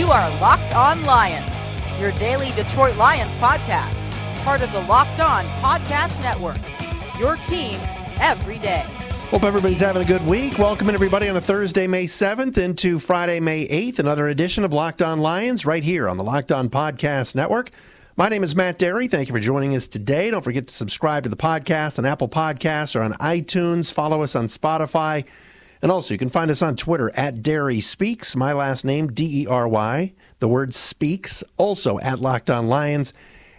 You are Locked On Lions, your daily Detroit Lions podcast, part of the Locked On Podcast Network. Your team every day. Hope everybody's having a good week. Welcome everybody on a Thursday, May 7th into Friday, May 8th, another edition of Locked On Lions right here on the Locked On Podcast Network. My name is Matt Dery. Thank you for joining us today. Don't forget to subscribe to the podcast on Apple Podcasts or on iTunes. Follow us on Spotify. And also, you can find us on Twitter at Dery Speaks. My last name, D E R Y. The word speaks. Also at Locked On Lions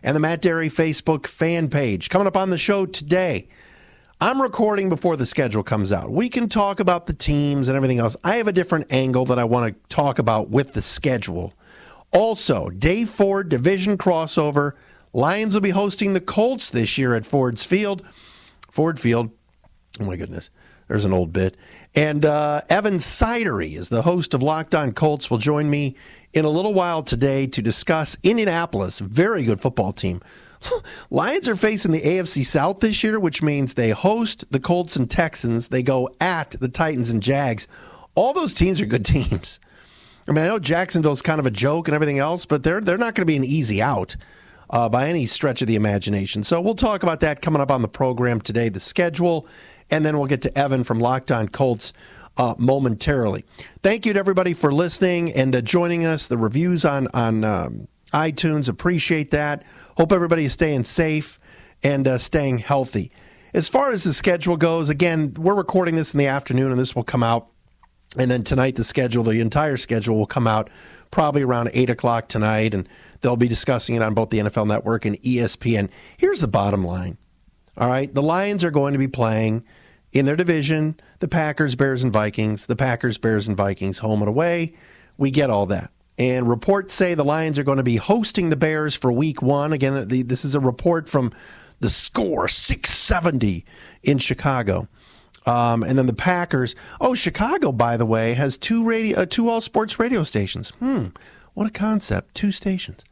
and the Matt Dery Facebook fan page. Coming up on the show today, I'm recording before the schedule comes out. We can talk about the teams and everything else. I have a different angle that I want to talk about with the schedule. Also, Dave Ford division crossover. Lions will be hosting the Colts this year at Ford's Field. Ford Field. Oh my goodness. There's an old bit. And uh, Evan Sidery is the host of Locked On Colts. Will join me in a little while today to discuss Indianapolis, very good football team. Lions are facing the AFC South this year, which means they host the Colts and Texans. They go at the Titans and Jags. All those teams are good teams. I mean, I know Jacksonville's kind of a joke and everything else, but they're they're not going to be an easy out uh, by any stretch of the imagination. So we'll talk about that coming up on the program today, the schedule, and then we'll get to Evan from Locked On Colts uh, momentarily. Thank you to everybody for listening and uh, joining us. The reviews on on um, iTunes appreciate that. Hope everybody is staying safe and uh, staying healthy. As far as the schedule goes, again, we're recording this in the afternoon, and this will come out. And then tonight, the schedule, the entire schedule, will come out probably around eight o'clock tonight, and they'll be discussing it on both the NFL Network and ESPN. Here's the bottom line. All right, the Lions are going to be playing in their division, the Packers, Bears, and Vikings, the Packers, Bears, and Vikings, home and away. We get all that. And reports say the Lions are going to be hosting the Bears for week one. Again, the, this is a report from the score 670 in Chicago. Um, and then the Packers. Oh, Chicago, by the way, has two radio, uh, two all sports radio stations. Hmm, what a concept! Two stations.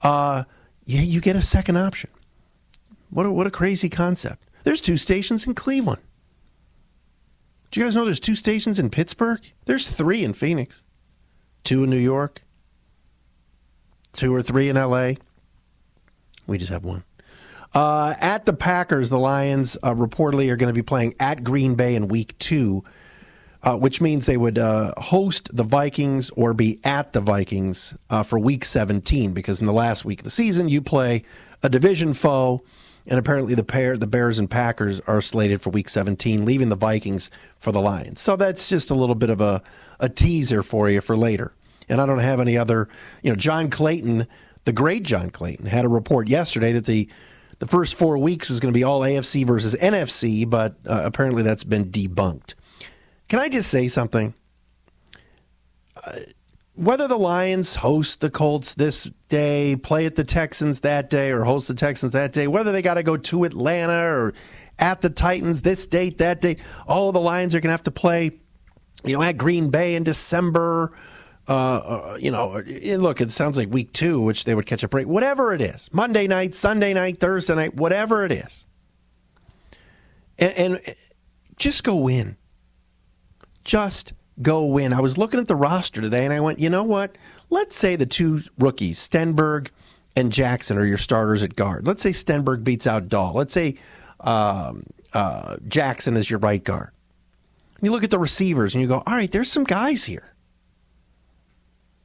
Uh, yeah, you get a second option. What a, what a crazy concept. There's two stations in Cleveland. Do you guys know there's two stations in Pittsburgh? There's three in Phoenix, two in New York, two or three in LA. We just have one. Uh, at the Packers, the Lions uh, reportedly are going to be playing at Green Bay in week two, uh, which means they would uh, host the Vikings or be at the Vikings uh, for week 17, because in the last week of the season, you play a division foe and apparently the pair, the Bears and Packers, are slated for Week 17, leaving the Vikings for the Lions. So that's just a little bit of a, a teaser for you for later. And I don't have any other. You know, John Clayton, the great John Clayton, had a report yesterday that the the first four weeks was going to be all AFC versus NFC, but uh, apparently that's been debunked. Can I just say something? Uh, whether the Lions host the Colts this day, play at the Texans that day, or host the Texans that day, whether they got to go to Atlanta or at the Titans this date, that date, all the Lions are going to have to play, you know, at Green Bay in December. Uh, uh, you know, look, it sounds like week two, which they would catch a break. Whatever it is, Monday night, Sunday night, Thursday night, whatever it is, and, and just go win. Just go win. I was looking at the roster today and I went, you know what? Let's say the two rookies, Stenberg and Jackson, are your starters at guard. Let's say Stenberg beats out Dahl. Let's say um, uh, Jackson is your right guard. And you look at the receivers and you go, all right, there's some guys here.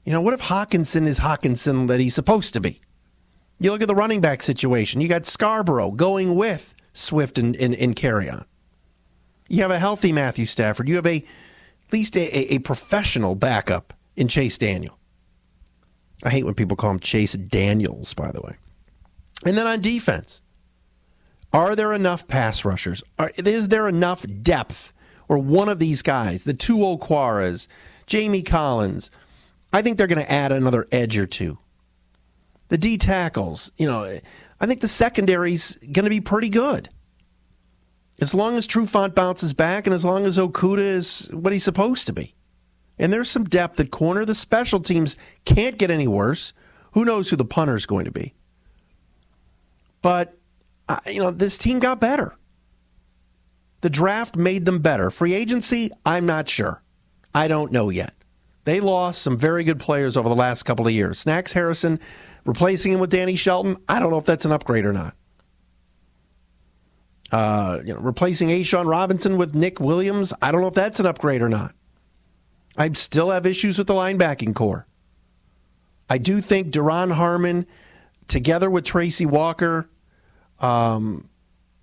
You know, what if Hockenson is Hockenson that he's supposed to be? You look at the running back situation. You got Scarbrough going with Swift and, and, and. You have a healthy Matthew Stafford. You have a least a, a, professional backup in Chase Daniel. I hate when people call him Chase Daniels, by the way. And then on defense, are there enough pass rushers? Are, is there enough depth or one of these guys, the two Okwaras, Jamie Collins, I think they're going to add another edge or two. The D tackles, you know, I think the secondary's going to be pretty good. As long as Trufant bounces back and as long as Okudah is what he's supposed to be. And there's some depth at corner. The special teams can't get any worse. Who knows who the punter is going to be? But, uh, you know, this team got better. The draft made them better. Free agency, I'm not sure. I don't know yet. They lost some very good players over the last couple of years. Snacks Harrison replacing him with Danny Shelton, I don't know if that's an upgrade or not. Uh, you know, replacing A'Shawn Robinson with Nick Williams, I don't know if that's an upgrade or not. I still have issues with the linebacking core. I do think Duron Harmon, together with Tracy Walker, um,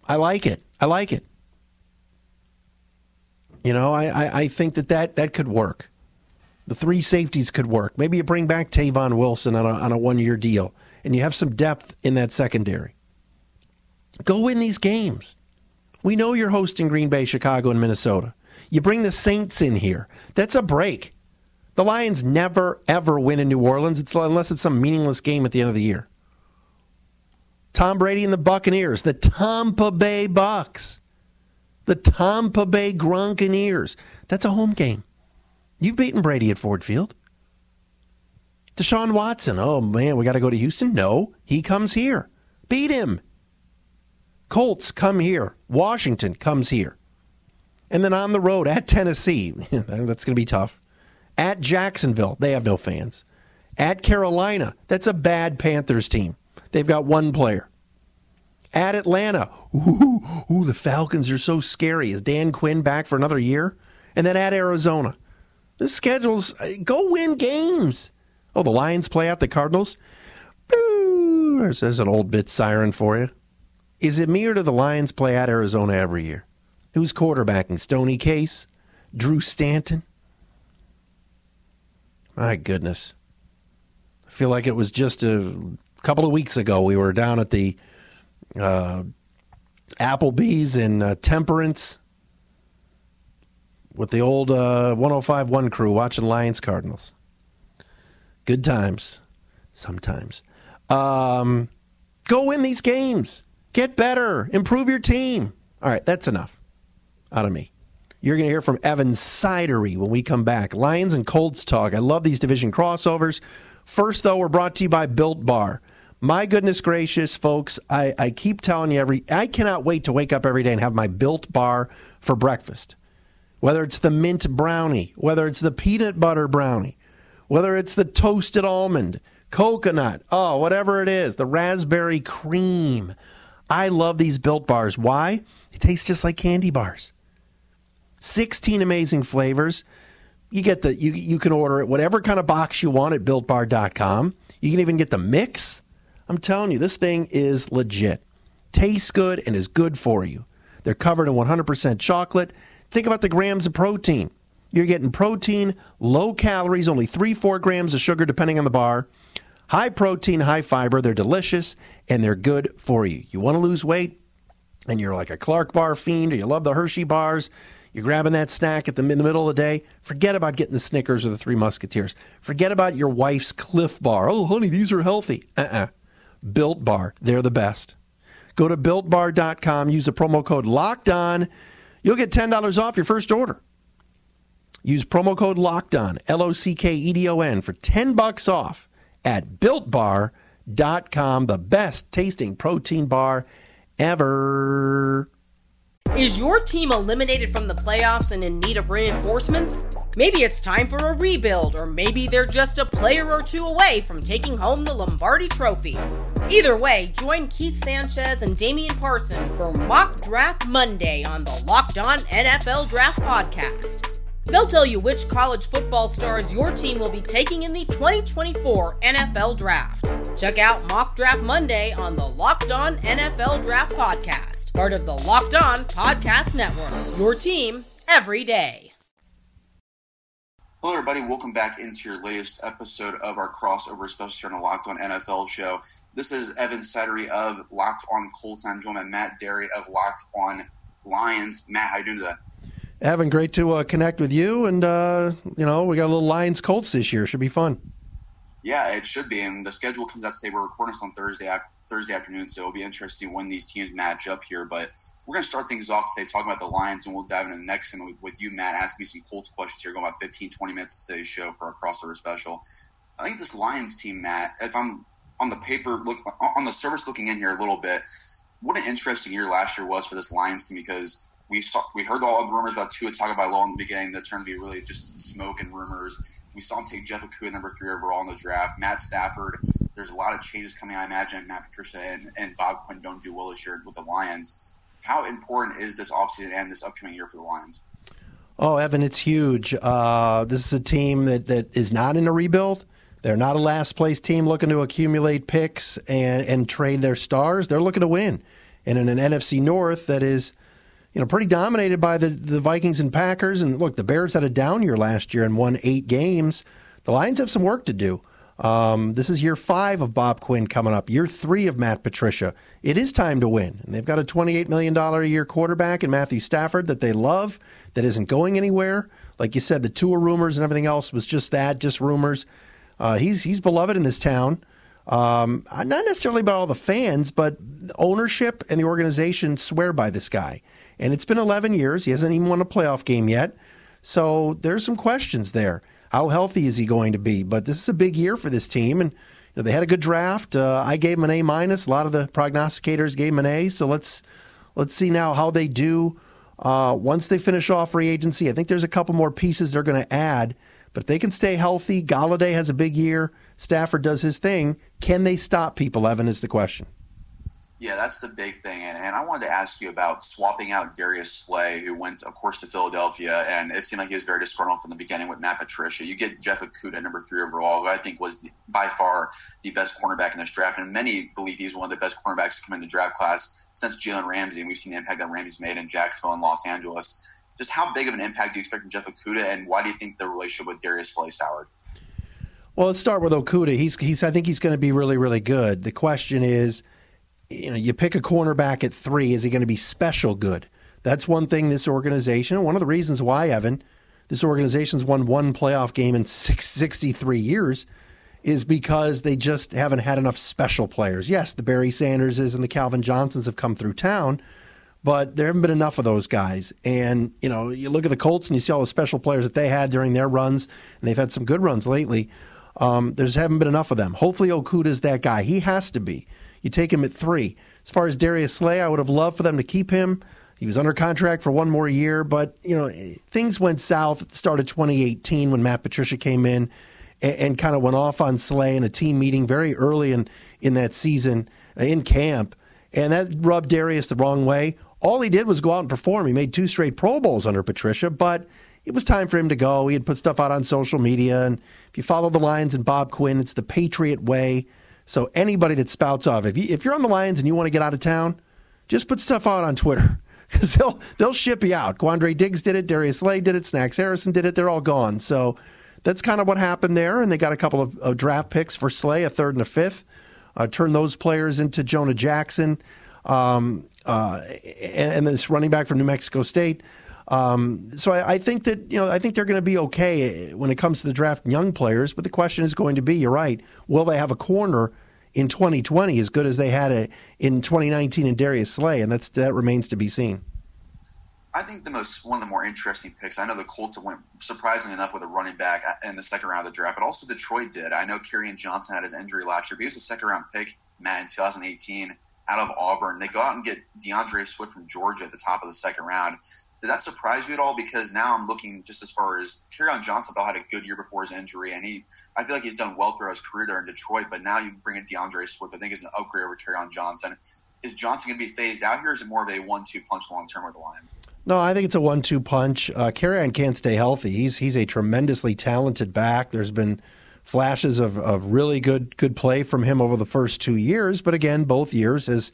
I like it. I like it. You know, I, I, I, think that, that that could work. The three safeties could work. Maybe you bring back Tavon Wilson on a, on a one year deal, and you have some depth in that secondary. Go win these games. We know you're hosting Green Bay, Chicago, and Minnesota. You bring the Saints in here. That's a break. The Lions never, ever win in New Orleans it's, unless it's some meaningless game at the end of the year. Tom Brady and the Buccaneers, the Tampa Bay Bucks, the Tampa Bay Gronkaneers. That's a home game. You've beaten Brady at Ford Field. Deshaun Watson, oh man, we got to go to Houston? No, he comes here. Beat him. Colts come here. Washington comes here. And then on the road at Tennessee, that's going to be tough. At Jacksonville, they have no fans. At Carolina, that's a bad Panthers team. They've got one player. At Atlanta, ooh, ooh, the Falcons are so scary. Is Dan Quinn back for another year? And then at Arizona, the schedules uh, go win games. Oh, the Lions play out the Cardinals. Boo! There's an old bit siren for you. Is it me or do the Lions play at Arizona every year? Who's quarterbacking? Stoney Case? Drew Stanton? My goodness. I feel like it was just a couple of weeks ago we were down at the uh, Applebee's in uh, Temperance with the old uh, 1051 crew watching Lions Cardinals. Good times, sometimes. Um, go win these games. Get better. Improve your team. All right, that's enough out of me. You're going to hear from Evan Sidery when we come back. Lions and Colts talk. I love these division crossovers. First, though, we're brought to you by Built Bar. My goodness gracious, folks, I, I keep telling you every I cannot wait to wake up every day and have my built bar for breakfast. Whether it's the mint brownie, whether it's the peanut butter brownie, whether it's the toasted almond, coconut, oh, whatever it is, the raspberry cream. I love these built bars. Why? It tastes just like candy bars. 16 amazing flavors. You get the you you can order it whatever kind of box you want at builtbar.com. You can even get the mix. I'm telling you this thing is legit. Tastes good and is good for you. They're covered in 100% chocolate. Think about the grams of protein. You're getting protein, low calories, only 3 4 grams of sugar depending on the bar. High protein, high fiber. They're delicious and they're good for you. You want to lose weight and you're like a Clark bar fiend or you love the Hershey bars. You're grabbing that snack at the, in the middle of the day. Forget about getting the Snickers or the Three Musketeers. Forget about your wife's Clif Bar. Oh, honey, these are healthy. Uh-uh. Built Bar, they're the best. Go to builtbar.com, use the promo code Locked On. You'll get $10 off your first order. Use promo code Locked On, L O C K E D O N, for 10 bucks off at builtbar.com, the best tasting protein bar ever. Is your team eliminated from the playoffs and in need of reinforcements? Maybe it's time for a rebuild, or maybe they're just a player or two away from taking home the Lombardi Trophy. Either way, join Keith Sanchez and Damian Parson for Mock Draft Monday on the Locked On NFL Draft Podcast. They'll tell you which college football stars your team will be taking in the 2024 NFL Draft. Check out Mock Draft Monday on the Locked On NFL Draft Podcast, part of the Locked On Podcast Network. Your team every day. Hello, everybody. Welcome back into your latest episode of our crossover special on the Locked On NFL show. This is Evan Sidery of Locked On Colts. I'm joined by Matt Dery of Locked On Lions. Matt, how you doing today? Evan, great to uh, connect with you. And, uh, you know, we got a little Lions Colts this year. Should be fun. Yeah, it should be. And the schedule comes out today. We're recording this on Thursday, Thursday afternoon, so it'll be interesting when these teams match up here. But we're going to start things off today talking about the Lions, and we'll dive into the next one with, you, Matt, Ask me some Colts questions here, going about 15, 20 minutes of today's show for our crossover special. I think this Lions team, Matt, if I'm on the paper, look on the surface looking in here a little bit, what an interesting year last year was for this Lions team because we saw we heard all the rumors about Tua Tagovailoa in the beginning that turned to be really just smoke and rumors. We saw him take Jeff Okudah number three overall in the draft. Matt Stafford. There's a lot of changes coming. I imagine Matt Patricia and, and Bob Quinn don't do well this year with the Lions. How important is this offseason and this upcoming year for the Lions? Oh, Evan, it's huge. Uh, this is a team that, that is not in a rebuild. They're not a last place team looking to accumulate picks and, and trade their stars. They're looking to win. And in an NFC North that is, you know, pretty dominated by the, the Vikings and Packers. And look, the Bears had a down year last year and won eight games. The Lions have some work to do. Um, this is year five of Bob Quinn coming up, year three of Matt Patricia. It is time to win. And they've got a $28 million a year quarterback in Matthew Stafford that they love, that isn't going anywhere. Like you said, the Tua rumors and everything else was just that, just rumors. Uh, he's he's beloved in this town. Um, not necessarily by all the fans, but ownership and the organization swear by this guy. And it's been 11 years. He hasn't even won a playoff game yet. So there's some questions there. How healthy is he going to be? But this is a big year for this team, and you know, they had a good draft. Uh, I gave him an A minus. A lot of the prognosticators gave him an A. So let's let's see now how they do uh, once they finish off free agency. I think there's a couple more pieces they're going to add but if they can stay healthy, Golladay has a big year, Stafford does his thing. Can they stop people? Evan is the question. Yeah, that's the big thing. And, and, I wanted to ask you about swapping out Darius Slay, who went, of course, to Philadelphia. And it seemed like he was very disgruntled from the beginning with Matt Patricia. You get Jeff Okudah, number three overall, who I think was the, by far the best cornerback in this draft. And many believe he's one of the best cornerbacks to come in the draft class since Jalen Ramsey. And we've seen the impact that Ramsey's made in Jacksonville and Los Angeles just how big of an impact do you expect from Jeff Okudah, and why do you think the relationship with Darius Slay soured? Well, let's start with Okudah. He's he's I think he's going to be really really good. The question is, you know, you pick a cornerback at three. Is he going to be special good? That's one thing. This organization, one of the reasons why Evan, this organization's won one playoff game in six, 63 years, is because they just haven't had enough special players. Yes, the Barry Sanderses and the Calvin Johnsons have come through town, but there haven't been enough of those guys. And, you know, you look at the Colts and you see all the special players that they had during their runs, and they've had some good runs lately. Um, there's haven't been enough of them. Hopefully, Okudah's that guy. He has to be. You take him at three. As far as Darius Slay, I would have loved for them to keep him. He was under contract for one more year, but you know things went south at the start of 2018 when Matt Patricia came in and, and kind of went off on Slay in a team meeting very early in in that season uh, in camp, and that rubbed Darius the wrong way. All he did was go out and perform. He made two straight Pro Bowls under Patricia, but it was time for him to go. He had put stuff out on social media. And if you follow the Lions and Bob Quinn, it's the Patriot way. So anybody that spouts off, if, you, if you're on the Lions and you want to get out of town, just put stuff out on Twitter because they'll, they'll ship you out. Quandre Diggs did it. Darius Slay did it. Snacks Harrison did it. They're all gone. So that's kind of what happened there. And they got a couple of, of draft picks for Slay, a third and a fifth. Uh, turn those players into Jonah Jackson. Um, uh, and, and, this running back from New Mexico State. Um, so I, I, think that you know I think they're going to be okay when it comes to the draft young players. But the question is going to be, you're right, will they have a corner in 2020 as good as they had it in 2019 in Darius Slay? And that's that remains to be seen. I think the most one of the more interesting picks. I know the Colts went surprisingly enough with a running back in the second round of the draft, but also Detroit did. I know Kerryon Johnson had his injury last year, but he was a second round pick, Matt, in 2018 out of Auburn. They go out and get D'Andre Swift from Georgia at the top of the second round. Did that surprise you at all? Because now I'm looking just as far as Kerryon Johnson, though, had a good year before his injury, and he, I feel like he's done well throughout his career there in Detroit. But now you bring in D'Andre Swift, I think is an upgrade over Kerryon Johnson. Is Johnson going to be phased out here? Or is it more of a one-two punch long term with the Lions? No, I think it's a one-two punch. Uh, can't stay healthy. He's he's a tremendously talented back. There's been flashes of, of really good good play from him over the first two years, but again, both years has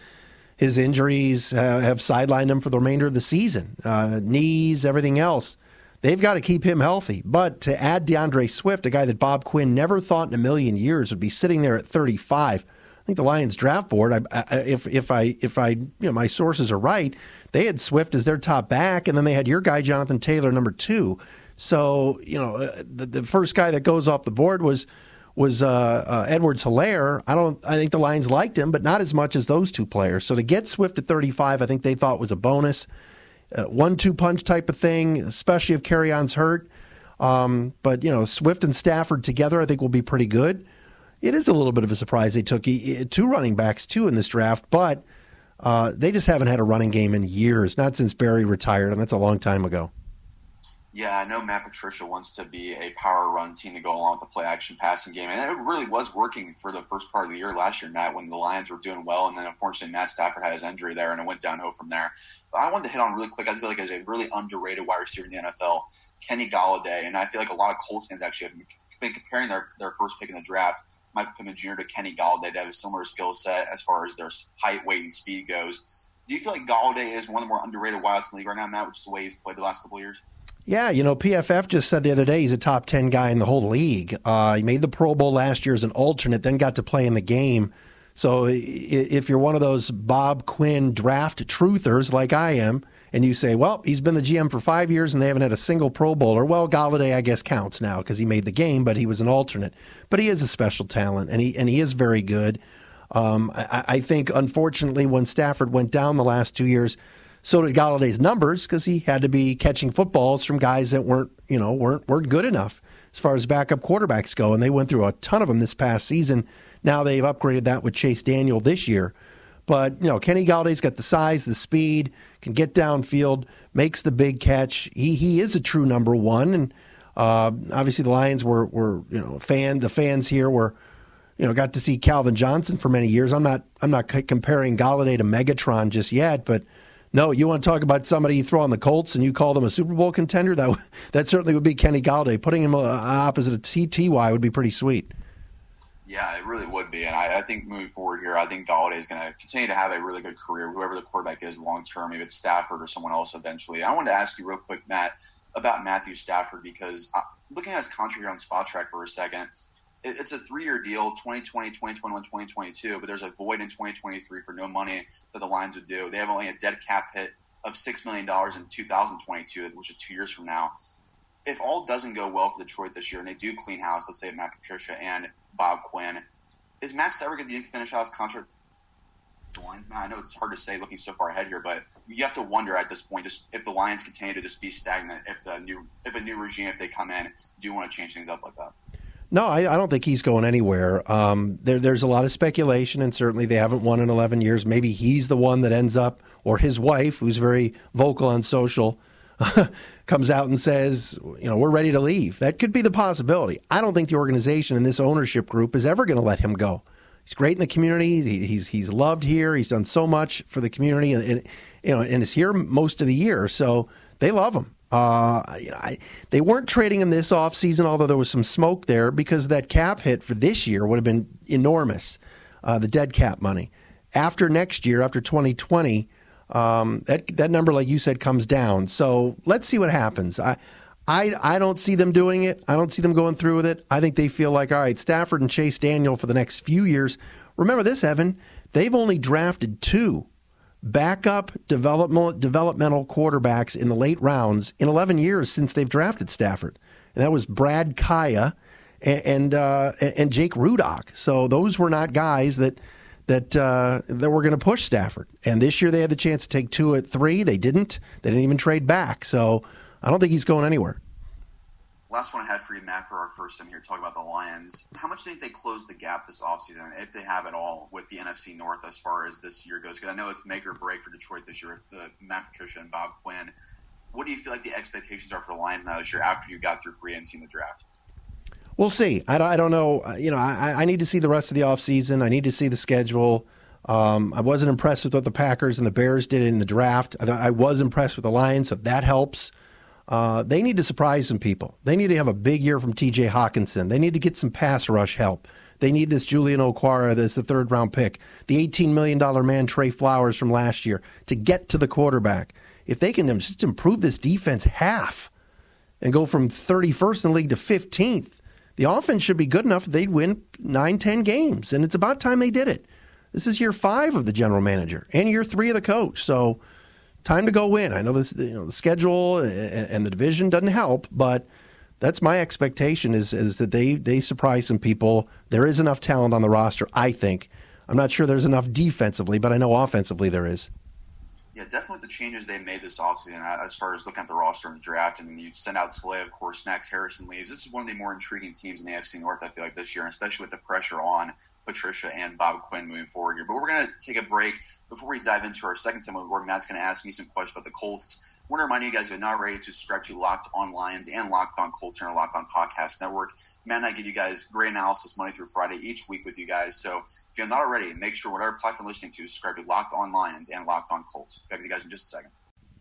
his injuries have sidelined him for the remainder of the season. Uh, knees, everything else. They've got to keep him healthy. But to add D'Andre Swift, a guy that Bob Quinn never thought in a million years would be sitting there at 35, I think the Lions draft board, I, I, if if I if I you know my sources are right, they had Swift as their top back, and then they had your guy Jonathan Taylor number two. So you know uh, the, the first guy that goes off the board was was uh, uh, Edwards Helaire. I don't. I think the Lions liked him, but not as much as those two players. So to get Swift at 35, I think they thought was a bonus, uh, one-two punch type of thing, especially if Kerryon's hurt. Um, but you know, Swift and Stafford together, I think will be pretty good. It is a little bit of a surprise they took two running backs too in this draft, but uh, they just haven't had a running game in years, not since Barry retired, and that's a long time ago. Yeah, I know Matt Patricia wants to be a power run team to go along with the play action passing game. And it really was working for the first part of the year last year, Matt, when the Lions were doing well. And then unfortunately, Matt Stafford had his injury there and it went downhill from there. But I wanted to hit on really quick. I feel like as a really underrated wide receiver in the NFL, Kenny Golladay. And I feel like a lot of Colts fans actually have been comparing their, their first pick in the draft, Michael Pittman Jr. to Kenny Golladay. They have a similar skill set as far as their height, weight, and speed goes. Do you feel like Golladay is one of the more underrated wides in the league right now, Matt, which is the way he's played the last couple of years? Yeah, you know, PFF just said the other day he's a top 10 guy in the whole league. Uh, he made the Pro Bowl last year as an alternate, then got to play in the game. So if you're one of those Bob Quinn draft truthers like I am, and you say, well, he's been the GM for five years and they haven't had a single Pro Bowler, well, Golladay, I guess, counts now because he made the game, but he was an alternate. But he is a special talent, and he, and he is very good. Um, I, I think, unfortunately, when Stafford went down the last two years, so did Golladay's numbers because he had to be catching footballs from guys that weren't, you know, weren't weren't good enough as far as backup quarterbacks go. And they went through a ton of them this past season. Now they've upgraded that with Chase Daniel this year. But you know, Kenny Golladay's got the size, the speed, can get downfield, makes the big catch. He he is a true number one, and uh, obviously the Lions were were you know fan the fans here were you know got to see Calvin Johnson for many years. I'm not I'm not comparing Golladay to Megatron just yet, but no, you want to talk about somebody you throw on the Colts and you call them a Super Bowl contender? That that certainly would be Kenny Golladay. Putting him uh, opposite of TTY would be pretty sweet. Yeah, it really would be, and I, I think moving forward here, I think Golladay is going to continue to have a really good career, whoever the quarterback is long term, maybe it's Stafford or someone else eventually. I wanted to ask you real quick, Matt, about Matthew Stafford because uh, looking at his contract on Spotrac for a second, it's a three-year deal 2020 2021 2022 but there's a void in 2023 for no money that the lions would do. They have only a dead cap hit of $6 million in 2022 which is two years from now. If all doesn't go well for detroit this year and they do clean house let's say matt patricia and bob quinn is matt stafford going to finish out his contract? I know it's hard to say looking so far ahead here, but you have to wonder at this point just if the Lions continue to just be stagnant, if the new if a new regime if they come in do want to change things up like that. No, I, I, don't think he's going anywhere. Um, there, there's a lot of speculation, and certainly they haven't won in 11 years. Maybe he's the one that ends up, or his wife, who's very vocal on social, comes out and says, you know, we're ready to leave. That could be the possibility. I don't think the organization and this ownership group is ever going to let him go. He's great in the community. He, he's he's loved here. He's done so much for the community, and, and you know, and is here most of the year. So they love him. Uh, you know, I, they weren't trading him this offseason, although there was some smoke there because that cap hit for this year would have been enormous, uh, the dead cap money. After next year, after 2020, um, that that number, like you said, comes down. So let's see what happens. I, I I don't see them doing it. I don't see them going through with it. I think they feel like, all right, Stafford and Chase Daniel for the next few years. Remember this, Evan? They've only drafted two backup developmental developmental quarterbacks in the late rounds in 11 years since they've drafted Stafford, and that was Brad Kaaya and and, uh, and Jake Rudock. So those were not guys that that uh, that were going to push Stafford. And this year they had the chance to take two at three. They didn't. They didn't even trade back. So I don't think he's going anywhere. Last one I had for you, Matt, for our first time here, talking about the Lions. How much do you think they close the gap this offseason, if they have at all, with the NFC North as far as this year goes? Because I know it's make or break for Detroit this year, uh, Matt Patricia and Bob Quinn. What do you feel like the expectations are for the Lions now this year after you got through free agency in the draft? We'll see. I, I don't know. Uh, you know, I, I, need to see the rest of the offseason. I need to see the schedule. Um, I wasn't impressed with what the Packers and the Bears did in the draft. I, I was impressed with the Lions, so that helps. Uh, they need to surprise some people. They need to have a big year from T.J. Hockenson. They need to get some pass rush help. They need this Julian Okwara, that's the third round pick, the $18 million man Trey Flowers from last year to get to the quarterback. If they can just improve this defense half and go from 31st in the league to 15th, the offense should be good enough they'd win 9, 10 games. And it's about time they did it. This is year five of the general manager and year three of the coach. So time to go win. I know this, you know, the schedule and, the division doesn't help, but that's my expectation is is that they they surprise some people. There is enough talent on the roster, I think. I'm not sure there's enough defensively, but I know offensively there is. Yeah, definitely the changes they made this offseason uh, as far as looking at the roster and the draft. and you send out Slay, of course, Snacks Harrison leaves. This is one of the more intriguing teams in the AFC North, I feel like, this year, especially with the pressure on Patricia and Bob Quinn moving forward here. But we're going to take a break before we dive into our second segment where Matt's going to ask me some questions about the Colts. I want to remind you guys, if you're not ready to subscribe to Locked On Lions and Locked On Colts and our Locked On Podcast Network, Matt and I give you guys great analysis Monday through Friday each week with you guys. So if you're not already, make sure whatever platform you're listening to, subscribe to Locked On Lions and Locked On Colts. Back to you guys in just a second.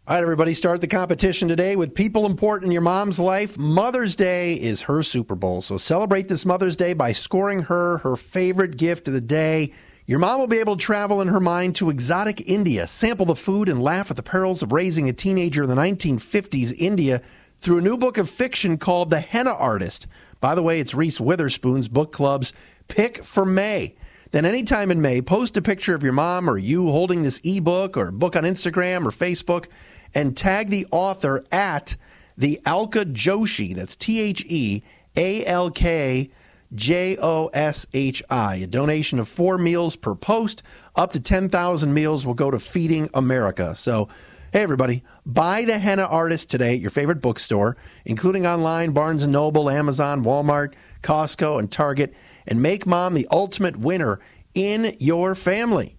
All right, everybody, start the competition today with people important in your mom's life. Mother's Day is her Super Bowl. So celebrate this Mother's Day by scoring her her favorite gift of the day. Your mom will be able to travel in her mind to exotic India, sample the food, and laugh at the perils of raising a teenager in the 1950s India through a new book of fiction called The Henna Artist. By the way, it's Reese Witherspoon's book club's pick for May. Then, anytime in May, post a picture of your mom or you holding this ebook or book on Instagram or Facebook and tag the author at the Alka Joshi. That's T H E A L K J O S H I. A donation of four meals per post. Up to 10,000 meals will go to Feeding America. So, hey, everybody, buy the Henna Artist today at your favorite bookstore, including online, Barnes & Noble, Amazon, Walmart, Costco, and Target, and make mom the ultimate winner in your family.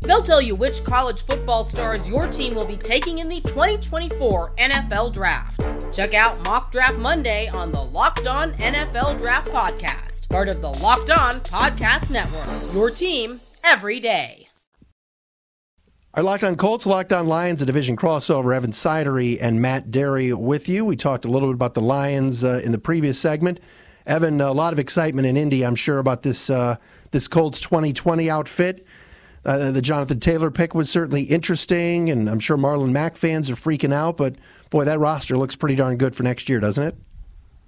They'll tell you which college football stars your team will be taking in the 2024 NFL Draft. Check out Mock Draft Monday on the Locked On NFL Draft Podcast part of the Locked On Podcast Network. Your team every day. Our Locked On Colts, Locked On Lions, a division crossover. Evan Sidery and Matt Dery with you. We talked a little bit about the Lions uh, in the previous segment. Evan, a lot of excitement in Indy, I'm sure, about this uh, this Colts 2020 outfit. Uh, the Jonathan Taylor pick was certainly interesting, and I'm sure Marlon Mack fans are freaking out. But boy, that roster looks pretty darn good for next year, doesn't it?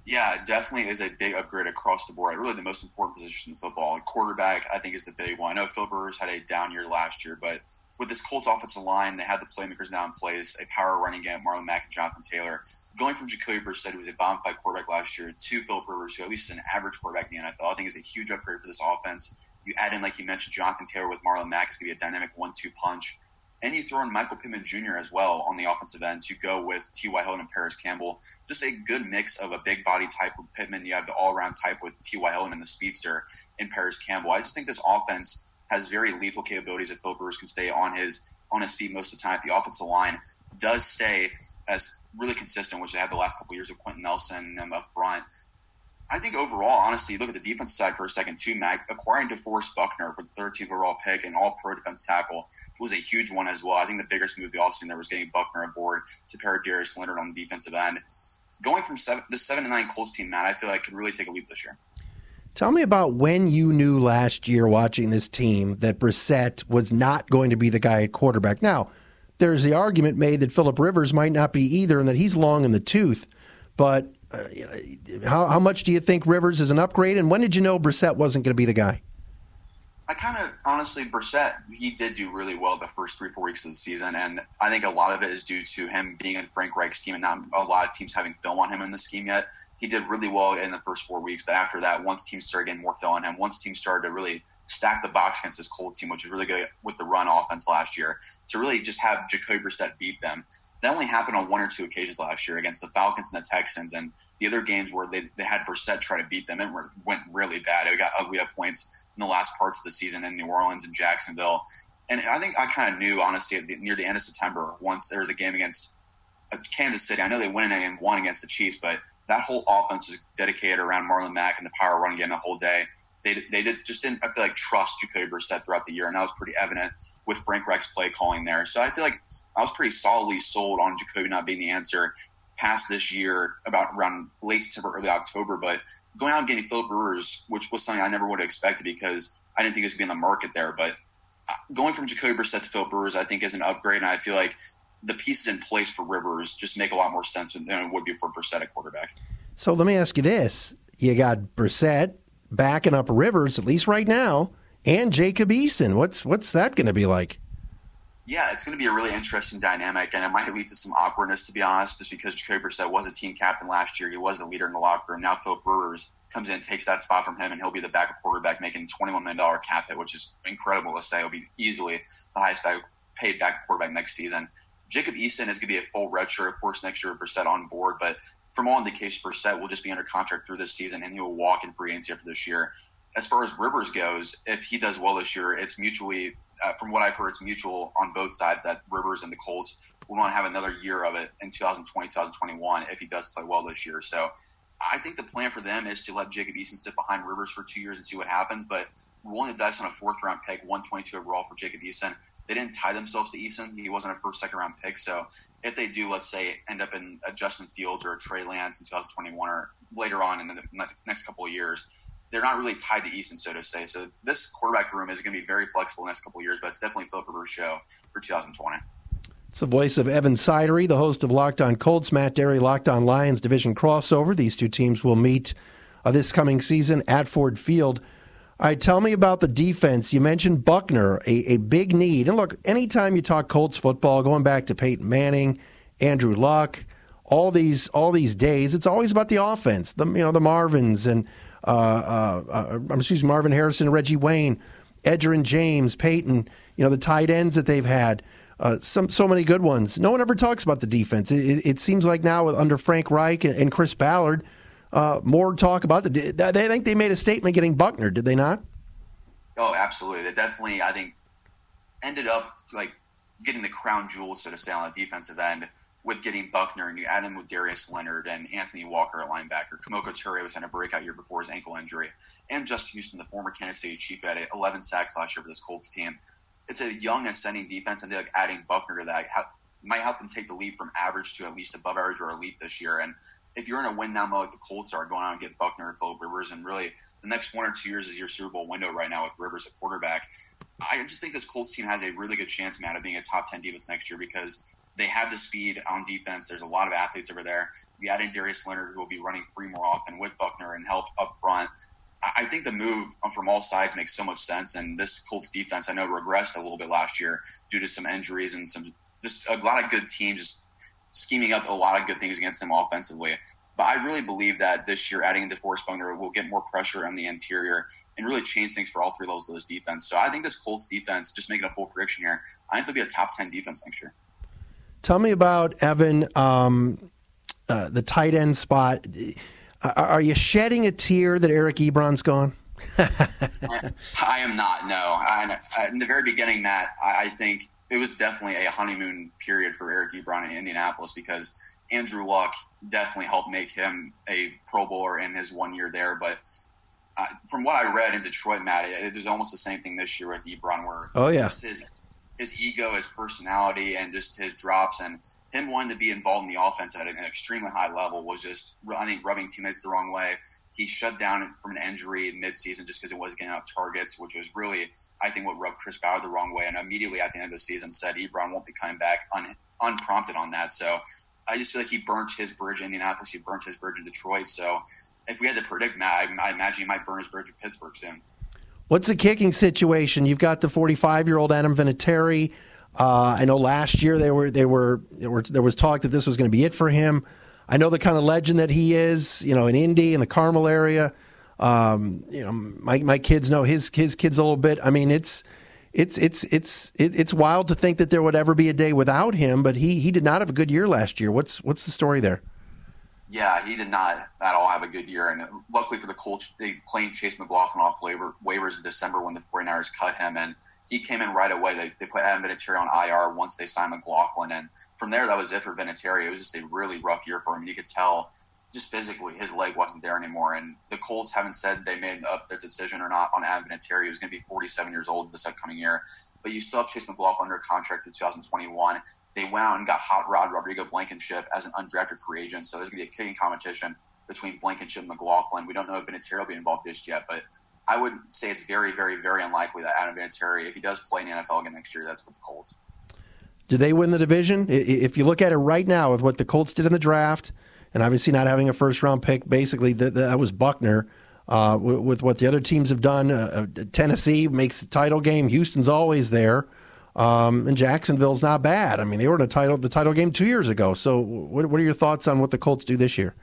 Yeah, it definitely is a big upgrade across the board. Really, the most important position in football. Quarterback, I think, is the big one. I know Phil Rivers had a down year last year, but with this Colts offensive line, they had the playmakers now in place, a power running game, Marlon Mack and Jonathan Taylor. Going from Jacoby Brissett, who was a bomb fight quarterback last year, to Phil Rivers, who at least is an average quarterback in the NFL, I think is a huge upgrade for this offense. You add in, like you mentioned, Jonathan Taylor with Marlon Mack is going to be a dynamic one-two punch. And you throw in Michael Pittman Jr. as well on the offensive end to go with T.Y. Hilton and Parris Campbell. Just a good mix of a big body type with Pittman. You have the all around type with T.Y. Hilton and the speedster in Parris Campbell. I just think this offense has very lethal capabilities if Phil Rivers can stay on his on his feet most of the time. The offensive line does stay as really consistent, which they had the last couple of years of Quenton Nelson them up front. I think overall, honestly, look at the defense side for a second too, Mac. Acquiring DeForest Buckner with the 13th overall pick and all pro defense tackle was a huge one as well. I think the biggest move the offseason there was getting Buckner aboard to pair Darius Leonard on the defensive end. Going from seven, the seven to nine Colts team, Matt, I feel like could really take a leap this year. Tell me about when you knew last year watching this team that Brissett was not going to be the guy at quarterback. Now, there's the argument made that Philip Rivers might not be either and that he's long in the tooth. But Uh, how, how much do you think Rivers is an upgrade? And when did you know Brissett wasn't going to be the guy? I kind of honestly, Brissett, he did do really well the first three, four weeks of the season. And I think a lot of it is due to him being in Frank Reich's scheme and not a lot of teams having film on him in the scheme yet. He did really well in the first four weeks. But after that, once teams started getting more film on him, once teams started to really stack the box against this cold team, which was really good with the run offense last year, to really just have Jacoby Brissett beat them. That only happened on one or two occasions last year against the Falcons and the Texans. And the other games where they, they had Brissett try to beat them, it went really bad. It got ugly at points in the last parts of the season in New Orleans and Jacksonville. And I think I kind of knew, honestly, the, near the end of September, once there was a game against uh, Kansas City. I know they went in and won against the Chiefs, but that whole offense is dedicated around Marlon Mack and the power run game the whole day. They, they did just didn't, I feel like, trust Jacoby Brissett throughout the year, and that was pretty evident with Frank Reich's play calling there. So I feel like I was pretty solidly sold on Jacoby not being the answer past this year, about around late September, early October. But going out and getting Philip Rivers, which was something I never would have expected because I didn't think it was going to be in the market there. But uh, going from Jacoby Brissett to Philip Rivers, I think is an upgrade, and I feel like the pieces in place for Rivers just make a lot more sense than it would be for Brissett at quarterback. So let me ask you this: You got Brissett backing up Rivers at least right now, and Jacob Eason. What's what's that going to be like? Yeah, it's going to be a really interesting dynamic, and it might lead to some awkwardness, to be honest, just because Jacoby Brissett was a team captain last year. He was the leader in the locker room. Now Philip Rivers comes in, takes that spot from him, and he'll be the backup quarterback making $21 million cap hit, which is incredible to say. He'll be easily the highest paid backup quarterback next season. Jacob Eason is going to be a full redshirt, of course, next year with Brissett on board, but from all indications, Brissett will just be under contract through this season, and he will walk in free agency after this year. As far as Rivers goes, if he does well this year, it's mutually uh, from what I've heard, it's mutual on both sides that Rivers and the Colts will want to have another year of it in 2020, 2021 if he does play well this year. So I think the plan for them is to let Jacob Eason sit behind Rivers for two years and see what happens. But rolling the dice on a fourth round pick, 122 overall for Jacob Eason, they didn't tie themselves to Eason. He wasn't a first, second round pick. So if they do, let's say, end up in a Justin Fields or a Trey Lance in 2021 or later on in the next couple of years, they're not really tied to Easton, so to say. So this quarterback room is going to be very flexible the next couple of years, but it's definitely Philip Rivers' show for 2020. It's the voice of Evan Sidery, the host of Locked On Colts, Matt Dery, Locked On Lions division crossover. These two teams will meet uh, this coming season at Ford Field. All right, tell me about the defense. You mentioned Buckner, a, a big need. And look, anytime you talk Colts football, going back to Peyton Manning, Andrew Luck, all these all these days, it's always about the offense. The you know the Marvins and I'm excuse Marvin Harrison, Reggie Wayne, Edgerrin James, Peyton, you know, the tight ends that they've had. Uh, some so many good ones. No one ever talks about the defense. It, it seems like now under Frank Reich and, and Chris Ballard, uh, more talk about the. They think they made a statement getting Buckner, did they not? Oh, absolutely. They definitely, I think, ended up like getting the crown jewel, so to say, on the defensive end with getting Buckner, and you add in with Darius Leonard and Anthony Walker at linebacker. Kemoko Turay was in a breakout year before his ankle injury, and Justin Houston, the former Kansas City Chief, had 11 sacks last year for this Colts team. It's a young ascending defense, and they're like adding Buckner to that might help them take the leap from average to at least above average or elite this year. And if you're in a win now mode like the Colts are, going out and get Buckner and Philip Rivers, and really the next one or two years is your Super Bowl window right now with Rivers at quarterback. I just think this Colts team has a really good chance, Matt, of being a top 10 defense next year because they have the speed on defense. There's a lot of athletes over there. You add in Darius Leonard, who will be running free more often with Buckner and help up front. I think the move from all sides makes so much sense. And this Colts defense, I know, regressed a little bit last year due to some injuries and some just a lot of good teams just scheming up a lot of good things against them offensively. But I really believe that this year, adding DeForest Buckner will get more pressure on the interior and really change things for all three levels of this defense. So I think this Colts defense, just making a full prediction here, I think they'll be a top 10 defense next year. Tell me about Evan, um, uh, the tight end spot. Are you shedding a tear that Eric Ebron's gone? I am not. No. I, in the very beginning, Matt, I, I, think it was definitely a honeymoon period for Eric Ebron in Indianapolis because Andrew Luck definitely helped make him a Pro Bowler in his one year there. But uh, from what I read in Detroit, Matt, it, it was almost the same thing this year with Ebron, where oh yeah, his his ego, his personality, and just his drops and him wanting to be involved in the offense at an extremely high level was just, I think, rubbing teammates the wrong way. He shut down from an injury midseason just because he wasn't getting enough targets, which was really, I think, what rubbed Chris Ballard the wrong way. And immediately at the end of the season said Ebron won't be coming back un, unprompted on that. So I just feel like he burnt his bridge in Indianapolis. He burnt his bridge in Detroit. So if we had to predict Matt, I, I imagine he might burn his bridge in Pittsburgh soon. What's the kicking situation? You've got the 45 year old Adam Vinatieri. Uh, I know last year they were, they were, there were there was talk that this was going to be it for him. I know the kind of legend that he is, you know, in Indy in the Carmel area. Um, you know, my my kids know his his kids a little bit. I mean, it's it's it's it's it's wild to think that there would ever be a day without him. But he he did not have a good year last year. What's what's the story there? Yeah, he did not at all have a good year. And luckily for the Colts, they claimed Chase McLaughlin off waiver, waivers in December when the 49ers cut him. And he came in right away. They, they put Adam Vinatieri on IR once they signed McLaughlin. And from there, that was it for Vinatieri. It was just a really rough year for him. You could tell just physically his leg wasn't there anymore. And the Colts haven't said they made up their decision or not on Adam Vinatieri. He's going to be 47 years old this upcoming year. But you still have Chase McLaughlin under contract in 2021. They went out and got Hot Rod Rodrigo Blankenship as an undrafted free agent. So there's going to be a kicking competition between Blankenship and McLaughlin. We don't know if Vinatieri will be involved just yet, but I would say it's very, very, very unlikely that Adam Vinatieri, if he does play in the NFL again next year, that's with the Colts. Do they win the division? If you look at it right now with what the Colts did in the draft, and obviously not having a first round pick, basically that, that was Buckner. Uh, with, with, what the other teams have done, uh, uh, Tennessee makes the title game. Houston's always there, um, and Jacksonville's not bad. I mean, they were in a title the title game two years ago. So, what, what are your thoughts on what the Colts do this year?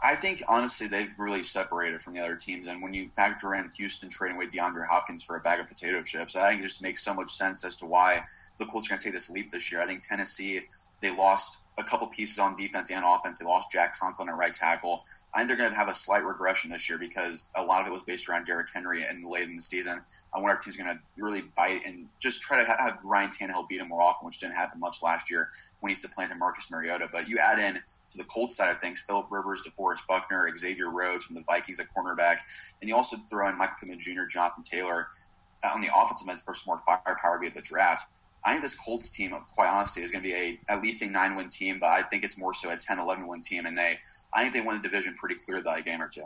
I think honestly they've really separated from the other teams, and when you factor in Houston trading away DeAndre Hopkins for a bag of potato chips, I think it just makes so much sense as to why the Colts are going to take this leap this year. I think Tennessee they lost a couple pieces on defense and offense. They lost Jack Conklin at right tackle. I think they're going to have a slight regression this year because a lot of it was based around Derrick Henry and late in the season. I wonder if team's going to really bite and just try to have Ryan Tannehill beat him more often, which didn't happen much last year when he supplanted Marcus Mariota. But you add in to the Colts side of things, Philip Rivers, DeForest Buckner, Xavier Rhodes from the Vikings at cornerback, and you also throw in Michael Pittman Jr., Jonathan Taylor uh, on the offensive end for some more firepower via the draft. I think this Colts team, quite honestly, is going to be a at least a nine win team, but I think it's more so a 10, 11 win team, and they I think they win the division pretty clear by a game or two.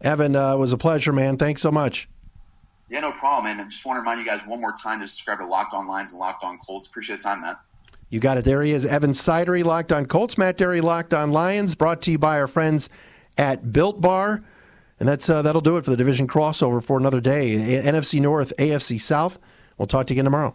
Evan, uh, was a pleasure, man. Thanks so much. Yeah, no problem, man. I just want to remind you guys one more time to subscribe to Locked On Lions and Locked On Colts. Appreciate the time, man. You got it. There he is, Evan Sidery, Locked On Colts, Matt Dery, Locked On Lions, brought to you by our friends at Built Bar. And that's uh, that'll do it for the division crossover for another day. NFC North, AFC South. We'll talk to you again tomorrow.